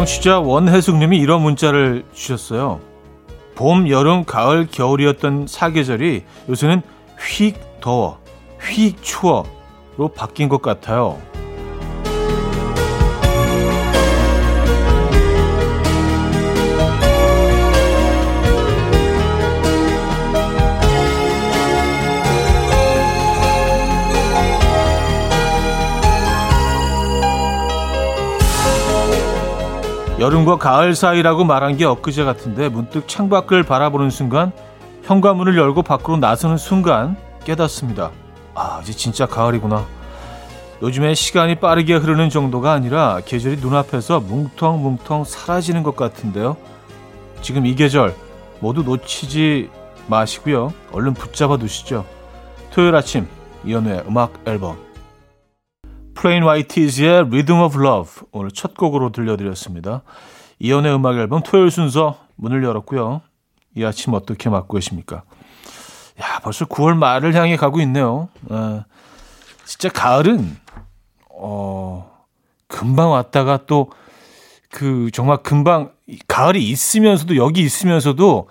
청취자 원혜숙님이 이런 문자를 주셨어요. 봄, 여름, 가을, 겨울이었던 사계절이 요새는 휙 더워, 휙 추워로 바뀐 것 같아요. 여름과 가을 사이라고 말한 게 엊그제 같은데 문득 창밖을 바라보는 순간 현관문을 열고 밖으로 나서는 순간 깨닫습니다. 아, 이제 진짜 가을이구나. 요즘에 시간이 빠르게 흐르는 정도가 아니라 계절이 눈앞에서 뭉텅뭉텅 사라지는 것 같은데요. 지금 이 계절 모두 놓치지 마시고요. 얼른 붙잡아 두시죠. 토요일 아침 이연우의 음악 앨범 Plain White T's의 Rhythm of Love 오늘 첫 곡으로 들려드렸습니다. 이현우의 음악 앨범 토요일 순서 문을 열었고요. 이 아침 어떻게 맞고 계십니까? 야 벌써 9월 말을 향해 가고 있네요. 아, 진짜 가을은 어 금방 왔다가 또 그 정말 금방 가을이 있으면서도 여기 있으면서도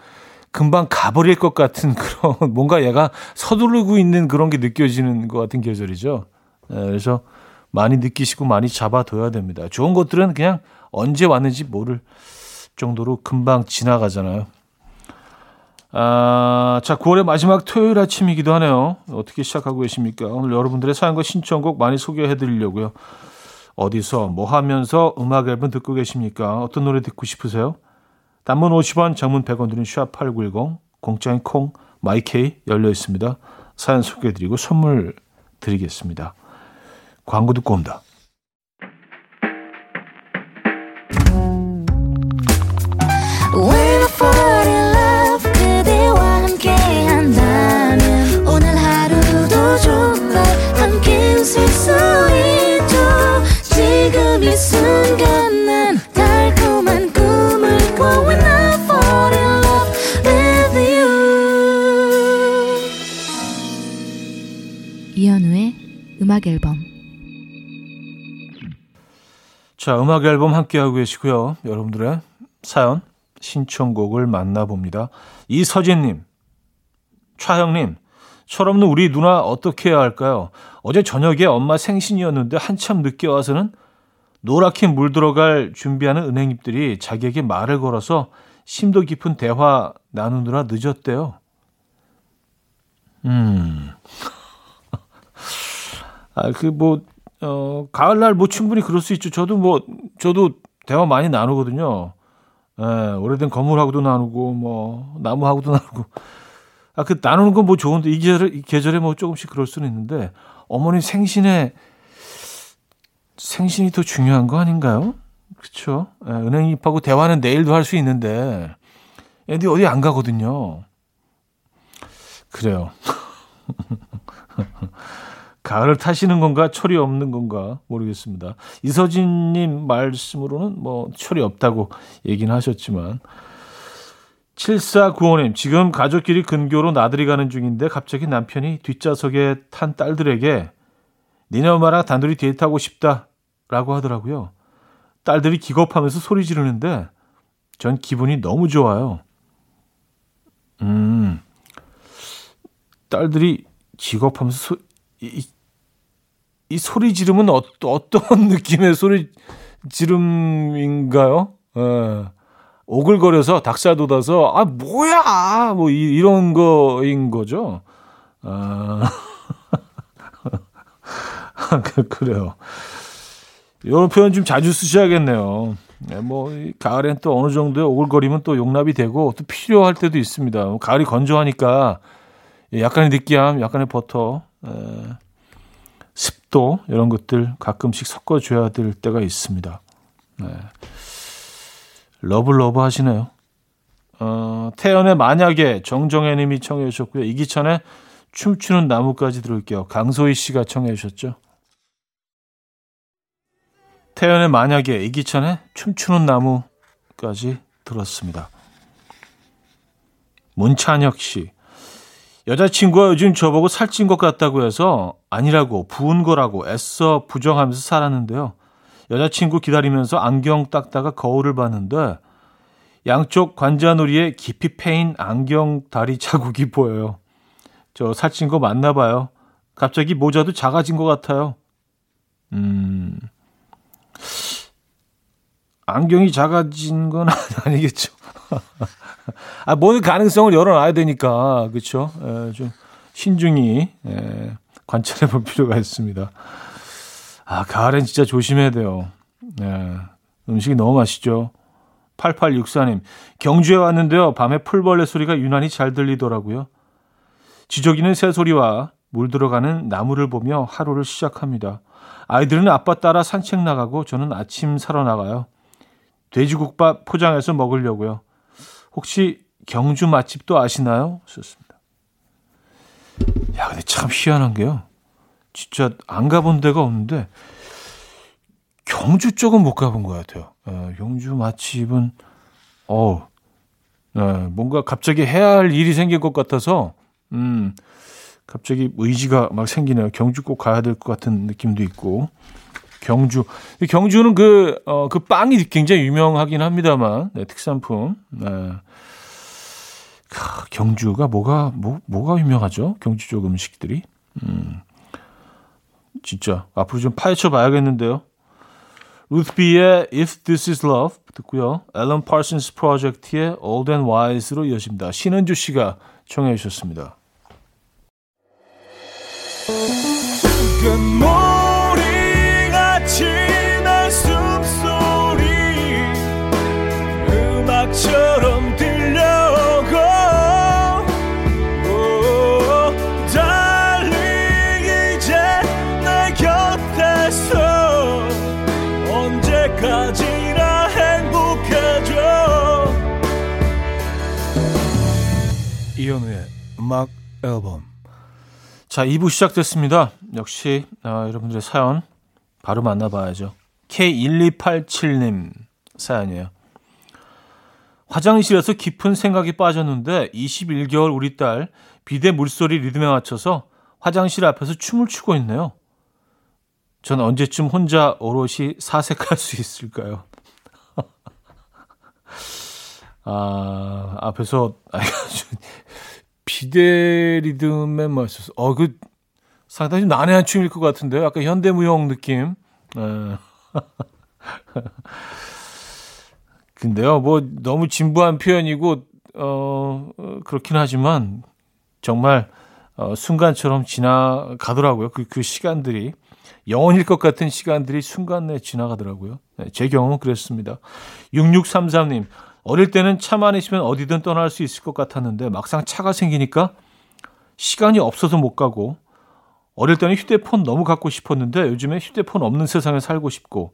금방 가버릴 것 같은 그런 뭔가 얘가 서두르고 있는 그런 게 느껴지는 것 같은 계절이죠. 네, 그래서 많이 느끼시고 많이 잡아둬야 됩니다. 좋은 것들은 그냥 언제 왔는지 모를 정도로 금방 지나가잖아요. 아, 자, 9월의 마지막 토요일 아침이기도 하네요. 어떻게 시작하고 계십니까? 오늘 여러분들의 사연과 신청곡 많이 소개해 드리려고요. 어디서 뭐 하면서 음악 앨범 듣고 계십니까? 어떤 노래 듣고 싶으세요? 단문 50원, 장문 100원 드는 샵8910, 공짜인 콩, 마이케이 열려 있습니다. 사연 소개해 드리고 선물 드리겠습니다. 광고 듣고 옵니다. 자, 음악 앨범 함께하고 계시고요. 여러분들의 사연, 신청곡을 만나봅니다. 이서진님, 차형님, 철없는 우리 누나 어떻게 해야 할까요? 어제 저녁에 엄마 생신이었는데 한참 늦게 와서는 노랗게 물들어갈 준비하는 은행잎들이 자기에게 말을 걸어서 심도 깊은 대화 나누느라 늦었대요. 음. 아, 그, 뭐, 어, 가을날 뭐 충분히 그럴 수 있죠. 저도 뭐, 저도 대화 많이 나누거든요. 예, 오래된 건물하고도 나누고, 뭐, 나무하고도 나누고. 아, 그 나누는 건 뭐 좋은데, 이 계절에, 이 계절에 뭐 조금씩 그럴 수는 있는데, 어머니 생신에, 생신이 더 중요한 거 아닌가요? 그쵸? 예, 은행잎하고 대화는 내일도 할 수 있는데, 애들이 어디 안 가거든요. 그래요. 가을을 타시는 건가 철이 없는 건가 모르겠습니다. 이서진님 말씀으로는 뭐 철이 없다고 얘기는 하셨지만 7495님 지금 가족끼리 근교로 나들이 가는 중인데 갑자기 남편이 뒷좌석에 탄 딸들에게 니네 엄마랑 단둘이 데이트하고 싶다라고 하더라고요. 딸들이 기겁하면서 소리 지르는데 전 기분이 너무 좋아요. 음, 딸들이 기겁하면서 소, 이, 이 소리 지름은 어, 어떤 느낌의 소리 지름인가요? 예. 오글거려서 닭살 돋아서 아 뭐야 뭐 이, 런 거인 거죠. 아 그, 그래요. 이런 표현 좀 자주 쓰셔야겠네요. 네, 뭐 가을엔 또 어느 정도의 오글거리면 또 용납이 되고 또 필요할 때도 있습니다. 가을이 건조하니까 약간의 느끼함, 약간의 버터, 에, 습도 이런 것들 가끔씩 섞어줘야 될 때가 있습니다. 네. 러블 러브 하시네요. 어, 태연의 만약에 정정혜 님이 청해 주셨고요. 이기찬의 춤추는 나무까지 들을게요. 강소희 씨가 청해 주셨죠. 태연의 만약에 이기찬의 춤추는 나무까지 들었습니다. 문찬혁 씨. 여자친구가 요즘 저보고 살찐 것 같다고 해서 아니라고 부은 거라고 애써 부정하면서 살았는데요. 여자친구 기다리면서 안경 닦다가 거울을 봤는데 양쪽 관자놀이에 깊이 패인 안경 다리 자국이 보여요. 저 살찐 거 맞나 봐요. 갑자기 모자도 작아진 것 같아요. 음, 안경이 작아진 건 아니겠죠. 아, 모든 가능성을 열어놔야 되니까, 그렇죠? 좀 신중히 에, 관찰해 볼 필요가 있습니다. 아, 가을엔 진짜 조심해야 돼요. 네, 음식이 너무 맛있죠. 8864님, 경주에 왔는데요. 밤에 풀벌레 소리가 유난히 잘 들리더라고요. 지저귀는 새소리와 물 들어가는 나무를 보며 하루를 시작합니다. 아이들은 아빠 따라 산책 나가고 저는 아침 사러 나가요. 돼지국밥 포장해서 먹으려고요. 혹시 경주 맛집도 아시나요? 썼습니다. 야, 근데 참 희한한 게요. 진짜 안 가본 데가 없는데 경주 쪽은 못 가본 것 같아요. 어, 경주 맛집은 어, 네, 뭔가 갑자기 해야 할 일이 생길 것 같아서 음, 갑자기 의지가 막 생기네요. 경주 꼭 가야 될 것 같은 느낌도 있고. 경주. 경주는 그, 어, 그 빵이 굉장히 유명하긴 합니다만, 네, 특산품. 네. 경주가 뭐가, 뭐, 뭐가 유명하죠? 경주 쪽 음식들이. 음. 진짜. 앞으로 좀 파헤쳐 봐야겠는데요. 루트비의 If This Is Love 듣고요. 앨런 파슨스 프로젝트의 Old and Wise로 이어집니다. 신은주 씨가 청해 주셨습니다. 음악 앨범 자, 2부 시작됐습니다. 역시 아, 여러분들의 사연 바로 만나봐야죠. K1287님 사연이에요. 화장실에서 깊은 생각이 빠졌는데 21개월 우리 딸 비대 물소리 리듬에 맞춰서 화장실 앞에서 춤을 추고 있네요. 전 언제쯤 혼자 오롯이 사색할 수 있을까요? 아, 앞에서 비대 리듬에 맞춰서 어 그 상당히 난해한 춤일 것 같은데요. 약간 현대무용 느낌. 에. 근데요, 뭐 너무 진부한 표현이고 어 그렇긴 하지만 정말 어, 순간처럼 지나가더라고요. 그, 그 시간들이 영원일 것 같은 시간들이 순간 내에 지나가더라고요. 네, 제 경험은 그랬습니다. 6633님, 어릴 때는 차만 있으면 어디든 떠날 수 있을 것 같았는데 막상 차가 생기니까 시간이 없어서 못 가고 어릴 때는 휴대폰 너무 갖고 싶었는데 요즘에 휴대폰 없는 세상에 살고 싶고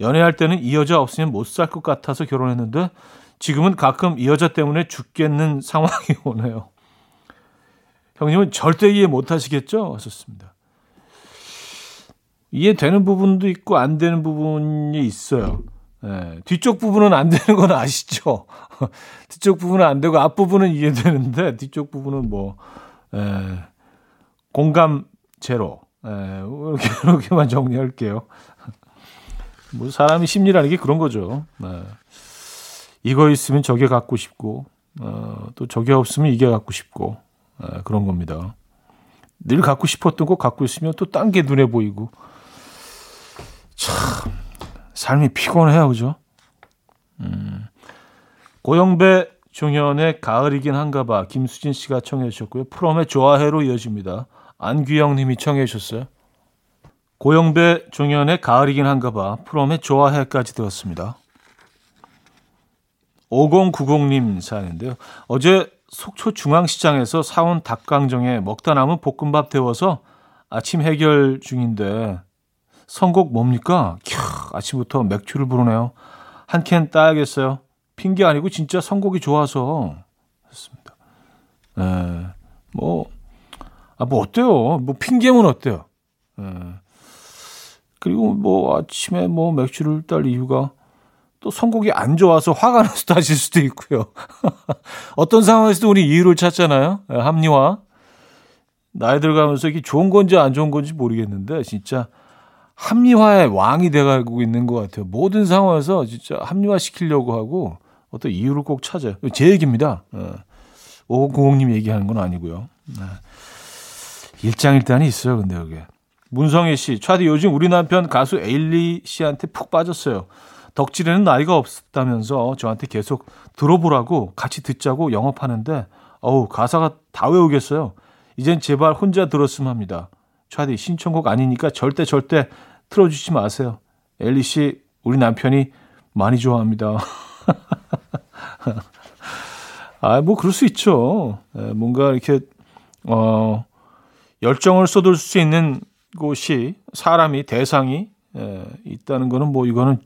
연애할 때는 이 여자 없으면 못 살 것 같아서 결혼했는데 지금은 가끔 이 여자 때문에 죽겠는 상황이 오네요. 형님은 절대 이해 못 하시겠죠? 하셨습니다. 이해되는 부분도 있고 안 되는 부분이 있어요. 예, 뒤쪽 부분은 안 되는 건 아시죠? 뒤쪽 부분은 안 되고 앞부분은 이해되는데 뒤쪽 부분은 뭐 예, 공감 제로 예, 이렇게 이렇게만 정리할게요. 뭐 사람이 심리라는 게 그런 거죠. 네. 이거 있으면 저게 갖고 싶고 어, 또 저게 없으면 이게 갖고 싶고 예, 그런 겁니다. 늘 갖고 싶었던 거 갖고 있으면 또 딴 게 눈에 보이고 참 삶이 피곤해요, 그죠? 음. 고영배 종현의 가을이긴 한가 봐. 김수진 씨가 청해 주셨고요. 프롬의 좋아해로 이어집니다. 안규영 님이 청해 주셨어요. 고영배 종현의 가을이긴 한가 봐. 프롬의 좋아해까지 들었습니다. 5090님 사연인데요. 어제 속초 중앙시장에서 사온 닭강정에 먹다 남은 볶음밥 데워서 아침 해결 중인데 선곡 뭡니까? 캬, 아침부터 맥주를 부르네요. 한 캔 따야겠어요. 핑계 아니고 진짜 선곡이 좋아서 했습니다. 에, 뭐, 아, 뭐 어때요? 뭐 핑계면 어때요? 에. 그리고 뭐 아침에 뭐 맥주를 딸 이유가 또 선곡이 안 좋아서 화가 나서 따질 수도 있고요. 어떤 상황에서도 우리 이유를 찾잖아요. 합리화. 나이 들어가면서 이게 좋은 건지 안 좋은 건지 모르겠는데 진짜 합리화의 왕이 돼가고 있는 것 같아요. 모든 상황에서 진짜 합리화 시키려고 하고 어떤 이유를 꼭 찾아요. 제 얘기입니다. 어. 5590님 얘기하는 건 아니고요. 네. 일장일단이 있어요, 근데 여기에. 문성희 씨, 차디 요즘 우리 남편 가수 에일리 씨한테 푹 빠졌어요. 덕질에는 나이가 없다면서 저한테 계속 들어보라고 같이 듣자고 영업하는데, 어우, 가사가 다 외우겠어요. 이젠 제발 혼자 들었으면 합니다. 차디 신청곡 아니니까 절대 절대 틀어주지 마세요. 엘리 씨, 우리 남편이 많이 좋아합니다. 아, 뭐 그럴 수 있죠. 예, 뭔가 이렇게 어 열정을 쏟을 수 있는 곳이 사람이 대상이 예, 있다는 거는 뭐 이거는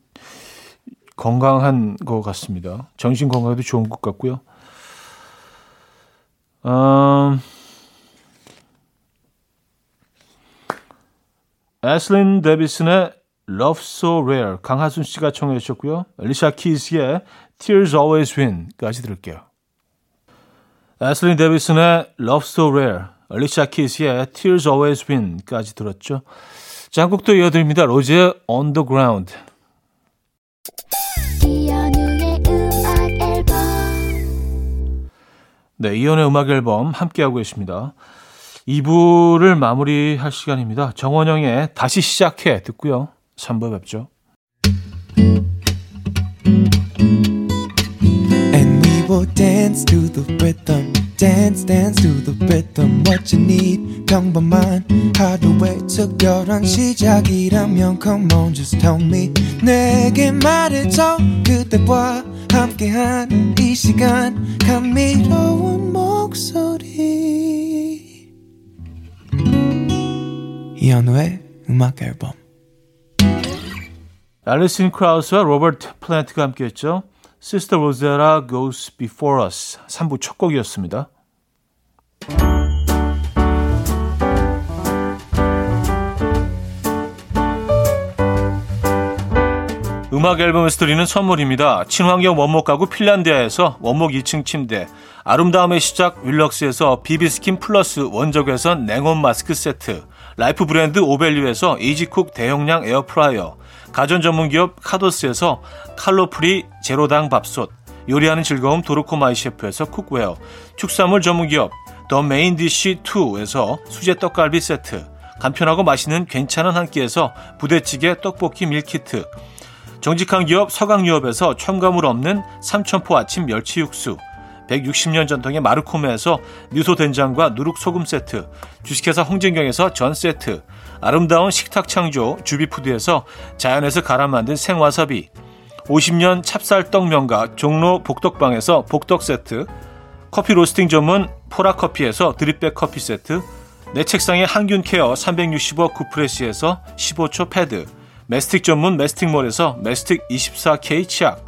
건강한 것 같습니다. 정신 건강에도 좋은 것 같고요. 음, 애슬린 데비슨의 Love So Rare 강하순 씨가 청해 주셨고요. 리샤 키스의 Tears Always Win까지 들을게요. 애슬린 데비슨의 Love So Rare, 리샤 키스의 Tears Always Win까지 들었죠. 자, 한 곡도 이어드립니다. 로제 On The Ground. 네, 이연의 음악 앨범 함께하고 계십니다. 2부를 마무리할 시간입니다. 정원영의 다시 시작해 듣고요. 3부 뵙죠. Will dance to the rhythm. dance dance to the rhythm what you need 평범한 하루의 특별한 시작이라면 come on just tell me 내게 말해줘 그대와 함께한 이 시간 감미로운 목소리 이현우의 음악 앨범 알리슨 크라우스와 로버트 플랜트가 함께했죠. Sister Rosetta Goes Before Us 3부 첫 곡이었습니다. 음악 앨범에서 드리는 선물입니다. 친환경 원목 가구 핀란디아에서 원목 2층 침대, 아름다움의 시작 윌럭스에서 비비스킨 플러스 원적외선 냉온 마스크 세트, 라이프 브랜드 오벨류에서 이지쿡 대용량 에어프라이어, 가전 전문 기업 카도스에서 칼로프리 제로당 밥솥, 요리하는 즐거움 도루코 마이셰프에서 cookware, 축산물 전문 기업 더 메인 디쉬 2에서 수제 떡갈비 세트, 간편하고 맛있는 괜찮은 한 끼에서 부대찌개 떡볶이 밀키트, 정직한 기업 서강유업에서 첨가물 없는 삼천포 아침 멸치 육수, 160년 전통의 마르코메에서 미소 된장과 누룩 소금 세트, 주식회사 홍진경에서 전 세트, 아름다운 식탁 창조 주비푸드에서 자연에서 갈아 만든 생와사비, 50년 찹쌀떡 명가 종로 복덕방에서 복덕 세트, 커피 로스팅 전문 포라커피에서 드립백 커피 세트, 내 책상의 항균 케어 365 구프레시에서 15초 패드, 메스틱 전문 메스틱몰에서 메스틱 24K 치약,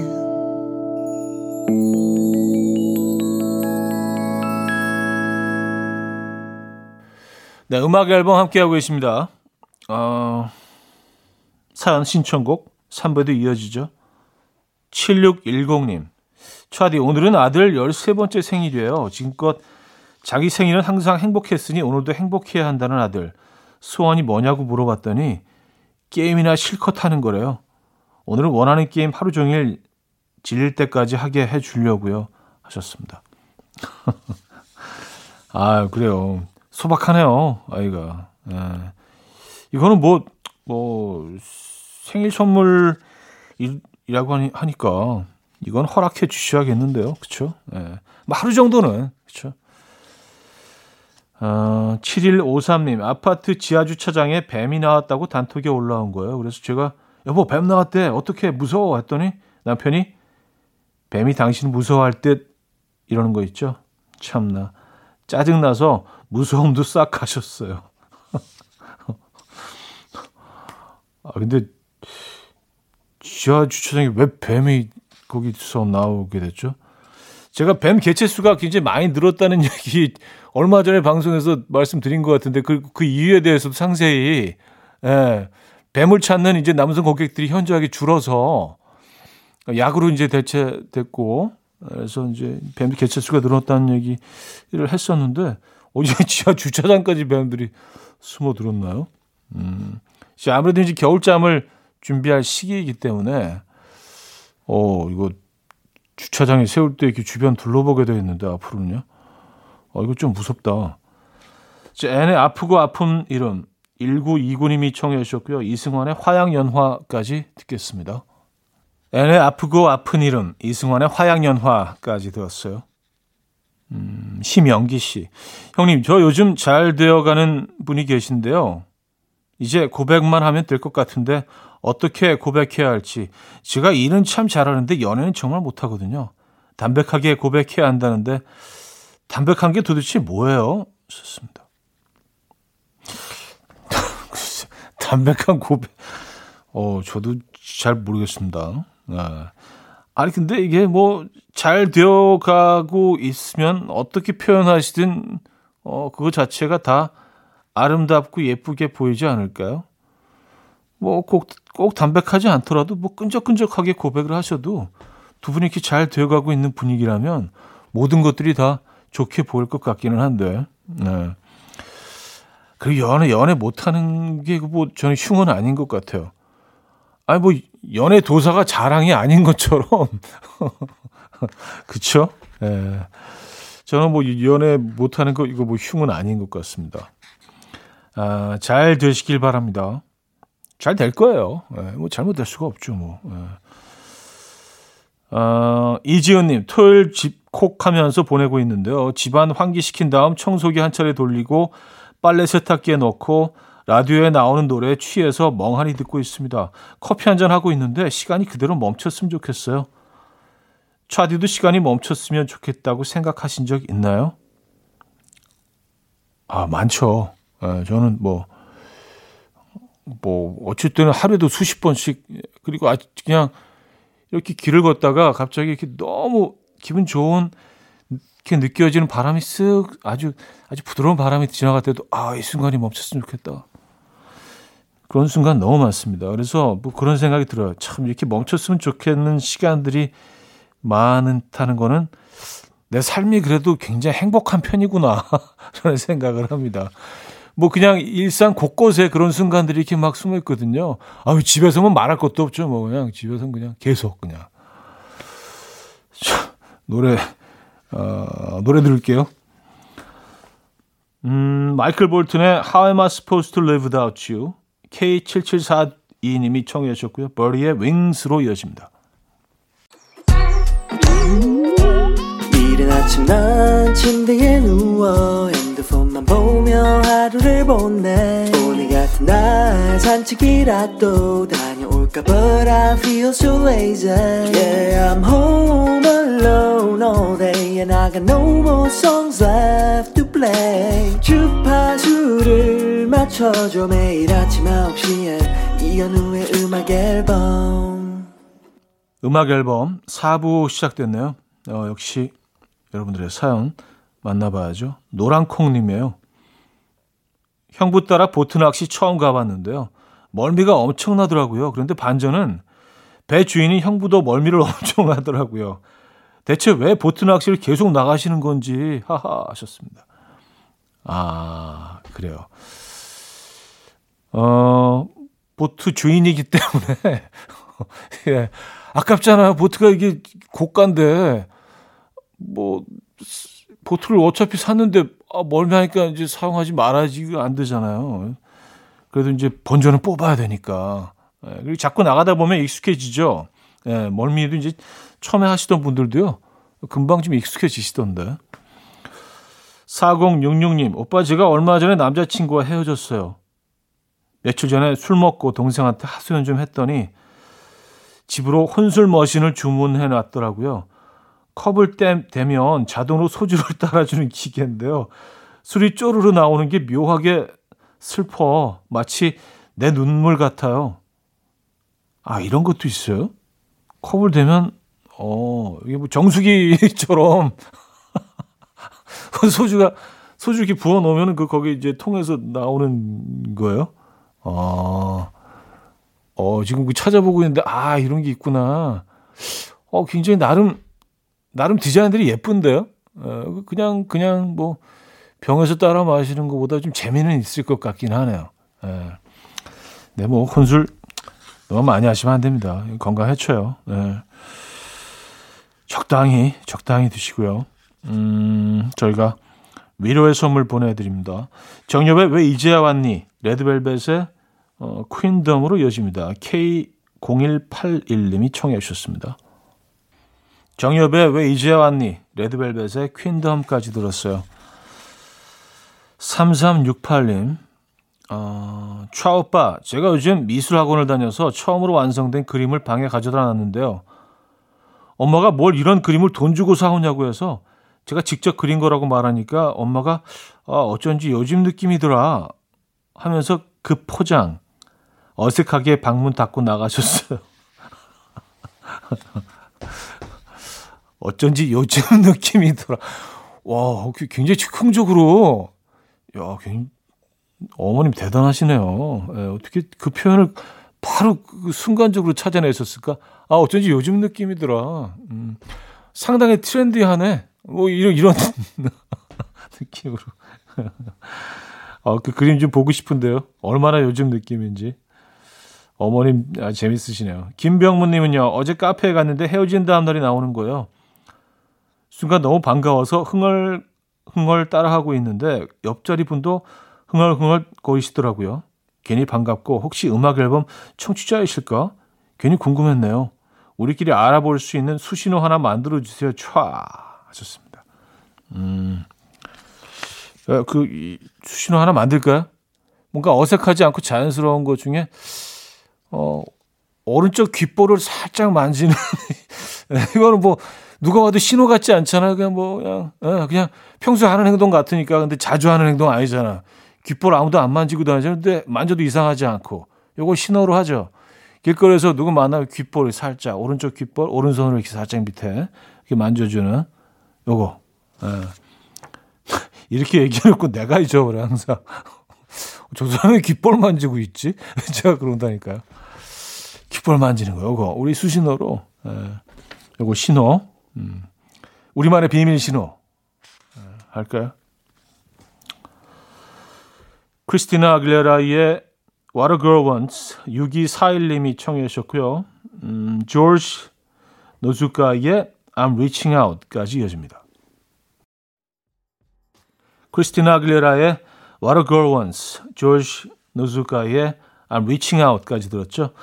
네, 음악 앨범 함께하고 계십니다. 어, 사연 신청곡 3부에도 이어지죠. 7610님. 차디, 오늘은 아들 13번째 생일이에요. 지금껏 자기 생일은 항상 행복했으니 오늘도 행복해야 한다는 아들. 소원이 뭐냐고 물어봤더니 게임이나 실컷 하는 거래요. 오늘은 원하는 게임 하루 종일 질릴 때까지 하게 해 주려고요. 하셨습니다. 아, 그래요. 소박하네요, 아이가. 예. 이거는 뭐, 뭐 생일 선물이라고 하니까 이건 허락해 주셔야겠는데요. 그렇죠? 예. 뭐 하루 정도는 그렇죠? 어, 7153님, 아파트 지하 주차장에 뱀이 나왔다고 단톡에 올라온 거예요. 그래서 제가, 여보, 뱀 나왔대. 어떻게 무서워? 했더니 남편이 뱀이 당신 무서워할 듯 이러는 거 있죠. 참나. 짜증나서 무서움도 싹 가셨어요. 아, 근데 지하 주차장에 왜 뱀이 거기서 나오게 됐죠? 제가 뱀 개체 수가 굉장히 많이 늘었다는 얘기 얼마 전에 방송에서 말씀드린 것 같은데 그, 그 이유에 대해서도 상세히 예, 뱀을 찾는 이제 남성 고객들이 현저하게 줄어서 약으로 이제 대체됐고 그래서 이제 뱀 개체 수가 늘었다는 얘기를 했었는데 어제 지하 주차장까지 뱀들이 숨어 들었나요? 음. 아무래도 이제 겨울잠을 준비할 시기이기 때문에 어 이거 주차장에 세울 때 이렇게 주변 둘러보게 되어 있는데 앞으로는요. 어, 이거 좀 무섭다. 자, N의 아프고 아픈 이름 1929님이 청해 주셨고요. 이승환의 화양연화까지 듣겠습니다. N의 아프고 아픈 이름 이승환의 화양연화까지 들었어요. 음, 심영기 씨. 형님, 저 요즘 잘 되어가는 분이 계신데요. 이제 고백만 하면 될 것 같은데 어떻게 고백해야 할지. 제가 일은 참 잘하는데 연애는 정말 못하거든요. 담백하게 고백해야 한다는데 담백한 게 도대체 뭐예요? 좋습니다. 담백한 고백. 어, 저도 잘 모르겠습니다. 네. 아니, 근데 이게 뭐 잘 되어 가고 있으면 어떻게 표현하시든, 어, 그거 자체가 다 아름답고 예쁘게 보이지 않을까요? 뭐 꼭, 꼭 담백하지 않더라도 뭐 끈적끈적하게 고백을 하셔도 두 분이 이렇게 잘 되어가고 있는 분위기라면 모든 것들이 다 좋게 보일 것 같기는 한데, 네. 그리고 연애, 연애 못하는 게 뭐 저는 흉은 아닌 것 같아요. 아니, 뭐, 연애 도사가 자랑이 아닌 것처럼. 그쵸? 예. 네. 저는 뭐 연애 못하는 거, 이거 뭐 흉은 아닌 것 같습니다. 아, 잘 되시길 바랍니다. 잘 될 거예요. 예, 뭐 잘못될 수가 없죠, 뭐. 예. 어, 이지은님, 토요일 집콕하면서 보내고 있는데요. 집안 환기시킨 다음 청소기 한 차례 돌리고 빨래 세탁기에 넣고 라디오에 나오는 노래에 취해서 멍하니 듣고 있습니다. 커피 한 잔 하고 있는데 시간이 그대로 멈췄으면 좋겠어요. 차디도 시간이 멈췄으면 좋겠다고 생각하신 적 있나요? 아, 많죠. 예, 저는 뭐, 뭐, 어쨌든 하루에도 수십 번씩, 그리고 아주 그냥 이렇게 길을 걷다가 갑자기 이렇게 너무 기분 좋은 이렇게 느껴지는 바람이 쓱 아주 아주 부드러운 바람이 지나갈 때도 아 이 순간이 멈췄으면 좋겠다. 그런 순간 너무 많습니다. 그래서 뭐 그런 생각이 들어요. 참 이렇게 멈췄으면 좋겠는 시간들이 많다는 거는 내 삶이 그래도 굉장히 행복한 편이구나 저는 생각을 합니다. 뭐 그냥 일상 곳곳에 그런 순간들이 이렇게 막 숨어 있거든요. 아, 집에서는 말할 것도 없죠. 뭐 그냥 집에서는 그냥 계속 그냥. 자, 노래 어, 노래 들을게요. 음, 마이클 볼튼의 How Am I Supposed to Live Without You K7742님이 청해 주셨고요. 버리의 Wings로 이어집니다. 이른 아침 난 침대에 누워 핸드폰만 보며 하루를 보내 오늘 같은 날 산책이라도 다 녀올까 But I feel so lazy Yeah I'm home alone all day And I got no more songs left to play 주파수를 맞춰줘 매일 아침 9시에 이현우의 음악 앨범 음악 앨범 4부 시작됐네요 어, 역시 여러분들의 사연 만나봐야죠. 노랑콩님이에요. 형부 따라 보트 낚시 처음 가봤는데요. 멀미가 엄청나더라고요. 그런데 반전은 배 주인이 형부도 멀미를 엄청 하더라고요. 대체 왜 보트 낚시를 계속 나가시는 건지 하하 하셨습니다. 아 그래요. 어 보트 주인이기 때문에 예 아깝잖아요. 보트가 이게 고가인데 뭐 보트를 어차피 샀는데 아, 멀미하니까 이제 사용하지 말아야지 안 되잖아요. 그래도 이제 본전은 뽑아야 되니까. 예, 그리고 자꾸 나가다 보면 익숙해지죠. 예, 멀미도 이제 처음에 하시던 분들도요. 금방 좀 익숙해지시던데. 4066님, 오빠 제가 얼마 전에 남자친구와 헤어졌어요. 며칠 전에 술 먹고 동생한테 하소연 좀 했더니 집으로 혼술 머신을 주문해 놨더라고요. 컵을 땜, 대면 자동으로 소주를 따라주는 기계인데요. 술이 쪼르르 나오는 게 묘하게 슬퍼. 마치 내 눈물 같아요. 아, 이런 것도 있어요? 컵을 대면, 어, 이게 뭐 정수기처럼 소주가, 소주 이렇게 부어 놓으면 그 거기 이제 통해서 나오는 거예요? 어, 어, 지금 그 찾아보고 있는데, 아, 이런 게 있구나. 어, 굉장히 나름, 나름 디자인들이 예쁜데요? 어, 그냥, 그냥 뭐, 병에서 따라 마시는 것보다 좀 재미는 있을 것 같긴 하네요. 예. 네, 뭐, 혼술 너무 많이 하시면 안 됩니다. 건강 해쳐요. 네. 적당히, 적당히 드시고요. 음, 저희가 위로의 선물 보내드립니다. 정엽의 왜 이제야 왔니? 레드벨벳의 어, 퀸덤으로 이어집니다. K0181님이 청해 주셨습니다. 정엽의 왜 이제야 왔니? 레드벨벳의 퀸덤까지 들었어요. 3368님, 어, 차 오빠, 제가 요즘 미술학원을 다녀서 처음으로 완성된 그림을 방에 가져다 놨는데요. 엄마가 뭘 이런 그림을 돈 주고 사오냐고 해서 제가 직접 그린 거라고 말하니까 엄마가 아, 어쩐지 요즘 느낌이더라 하면서 그 포장 어색하게 방문 닫고 나가셨어요. 어쩐지 요즘 느낌이더라. 와, 굉장히 즉흥적으로 야, 굉장히 어머님 대단하시네요. 예, 어떻게 그 표현을 바로 그 순간적으로 찾아내셨을까? 아, 어쩐지 요즘 느낌이더라. 음, 상당히 트렌디하네. 뭐, 이런, 이런 느낌으로. 아, 그 그림 좀 보고 싶은데요. 얼마나 요즘 느낌인지. 어머님, 아, 재밌으시네요. 김병문님은요, 어제 카페에 갔는데 헤어진 다음 날이 나오는 거예요. 순간 너무 반가워서 흥얼, 흥얼 따라하고 있는데, 옆자리 분도 흥얼흥얼 거리시더라고요. 괜히 반갑고 혹시 음악 앨범 청취자이실까? 괜히 궁금했네요. 우리끼리 알아볼 수 있는 수신호 하나 만들어 주세요. 촤 하셨습니다. 음, 어, 그 이, 수신호 하나 만들까요? 뭔가 어색하지 않고 자연스러운 것 중에 어 오른쪽 귓볼을 살짝 만지는 이거는 뭐 누가 와도 신호 같지 않잖아. 그냥 뭐 그냥 어, 그냥 평소에 하는 행동 같으니까 근데 자주 하는 행동 아니잖아. 귓볼 아무도 안 만지고 다니는데 만져도 이상하지 않고 요거 신호로 하죠. 길거리에서 누구 만나면 귓볼을 살짝 오른쪽 귓볼 오른손으로 이렇게 살짝 밑에 이렇게 만져주는 요거 예. 이렇게 얘기해놓고 내가 잊어버려 항상 저 사람이 귓볼 만지고 있지 제가 그런다니까요 귓볼 만지는 거 요거 우리 수신호로 예. 요거 신호 음. 우리만의 비밀 신호 예. 할까요? 크리스티나 아길레라의 What a Girl Wants 6241님이 청해 주셨고요. 음, 조지 노즈카의 I'm Reaching Out까지 이어집니다. 크리스티나 아길레라의 What a Girl Wants 조지 노즈카의 I'm Reaching Out까지 들었죠.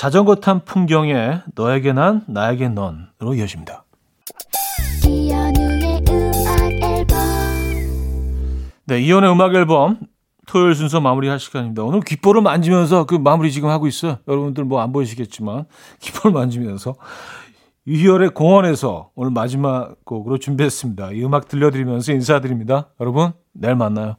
자전거 탄 풍경에 너에게 난 나에게 넌으로 이어집니다. 네, 이연의 음악 앨범 토요일 순서 마무리할 시간입니다. 오늘 귓볼을 만지면서 그 마무리 지금 하고 있어요. 여러분들 뭐 안 보이시겠지만 귓볼 만지면서 유희열의 공원에서 오늘 마지막 곡으로 준비했습니다. 이 음악 들려드리면서 인사드립니다. 여러분 내일 만나요.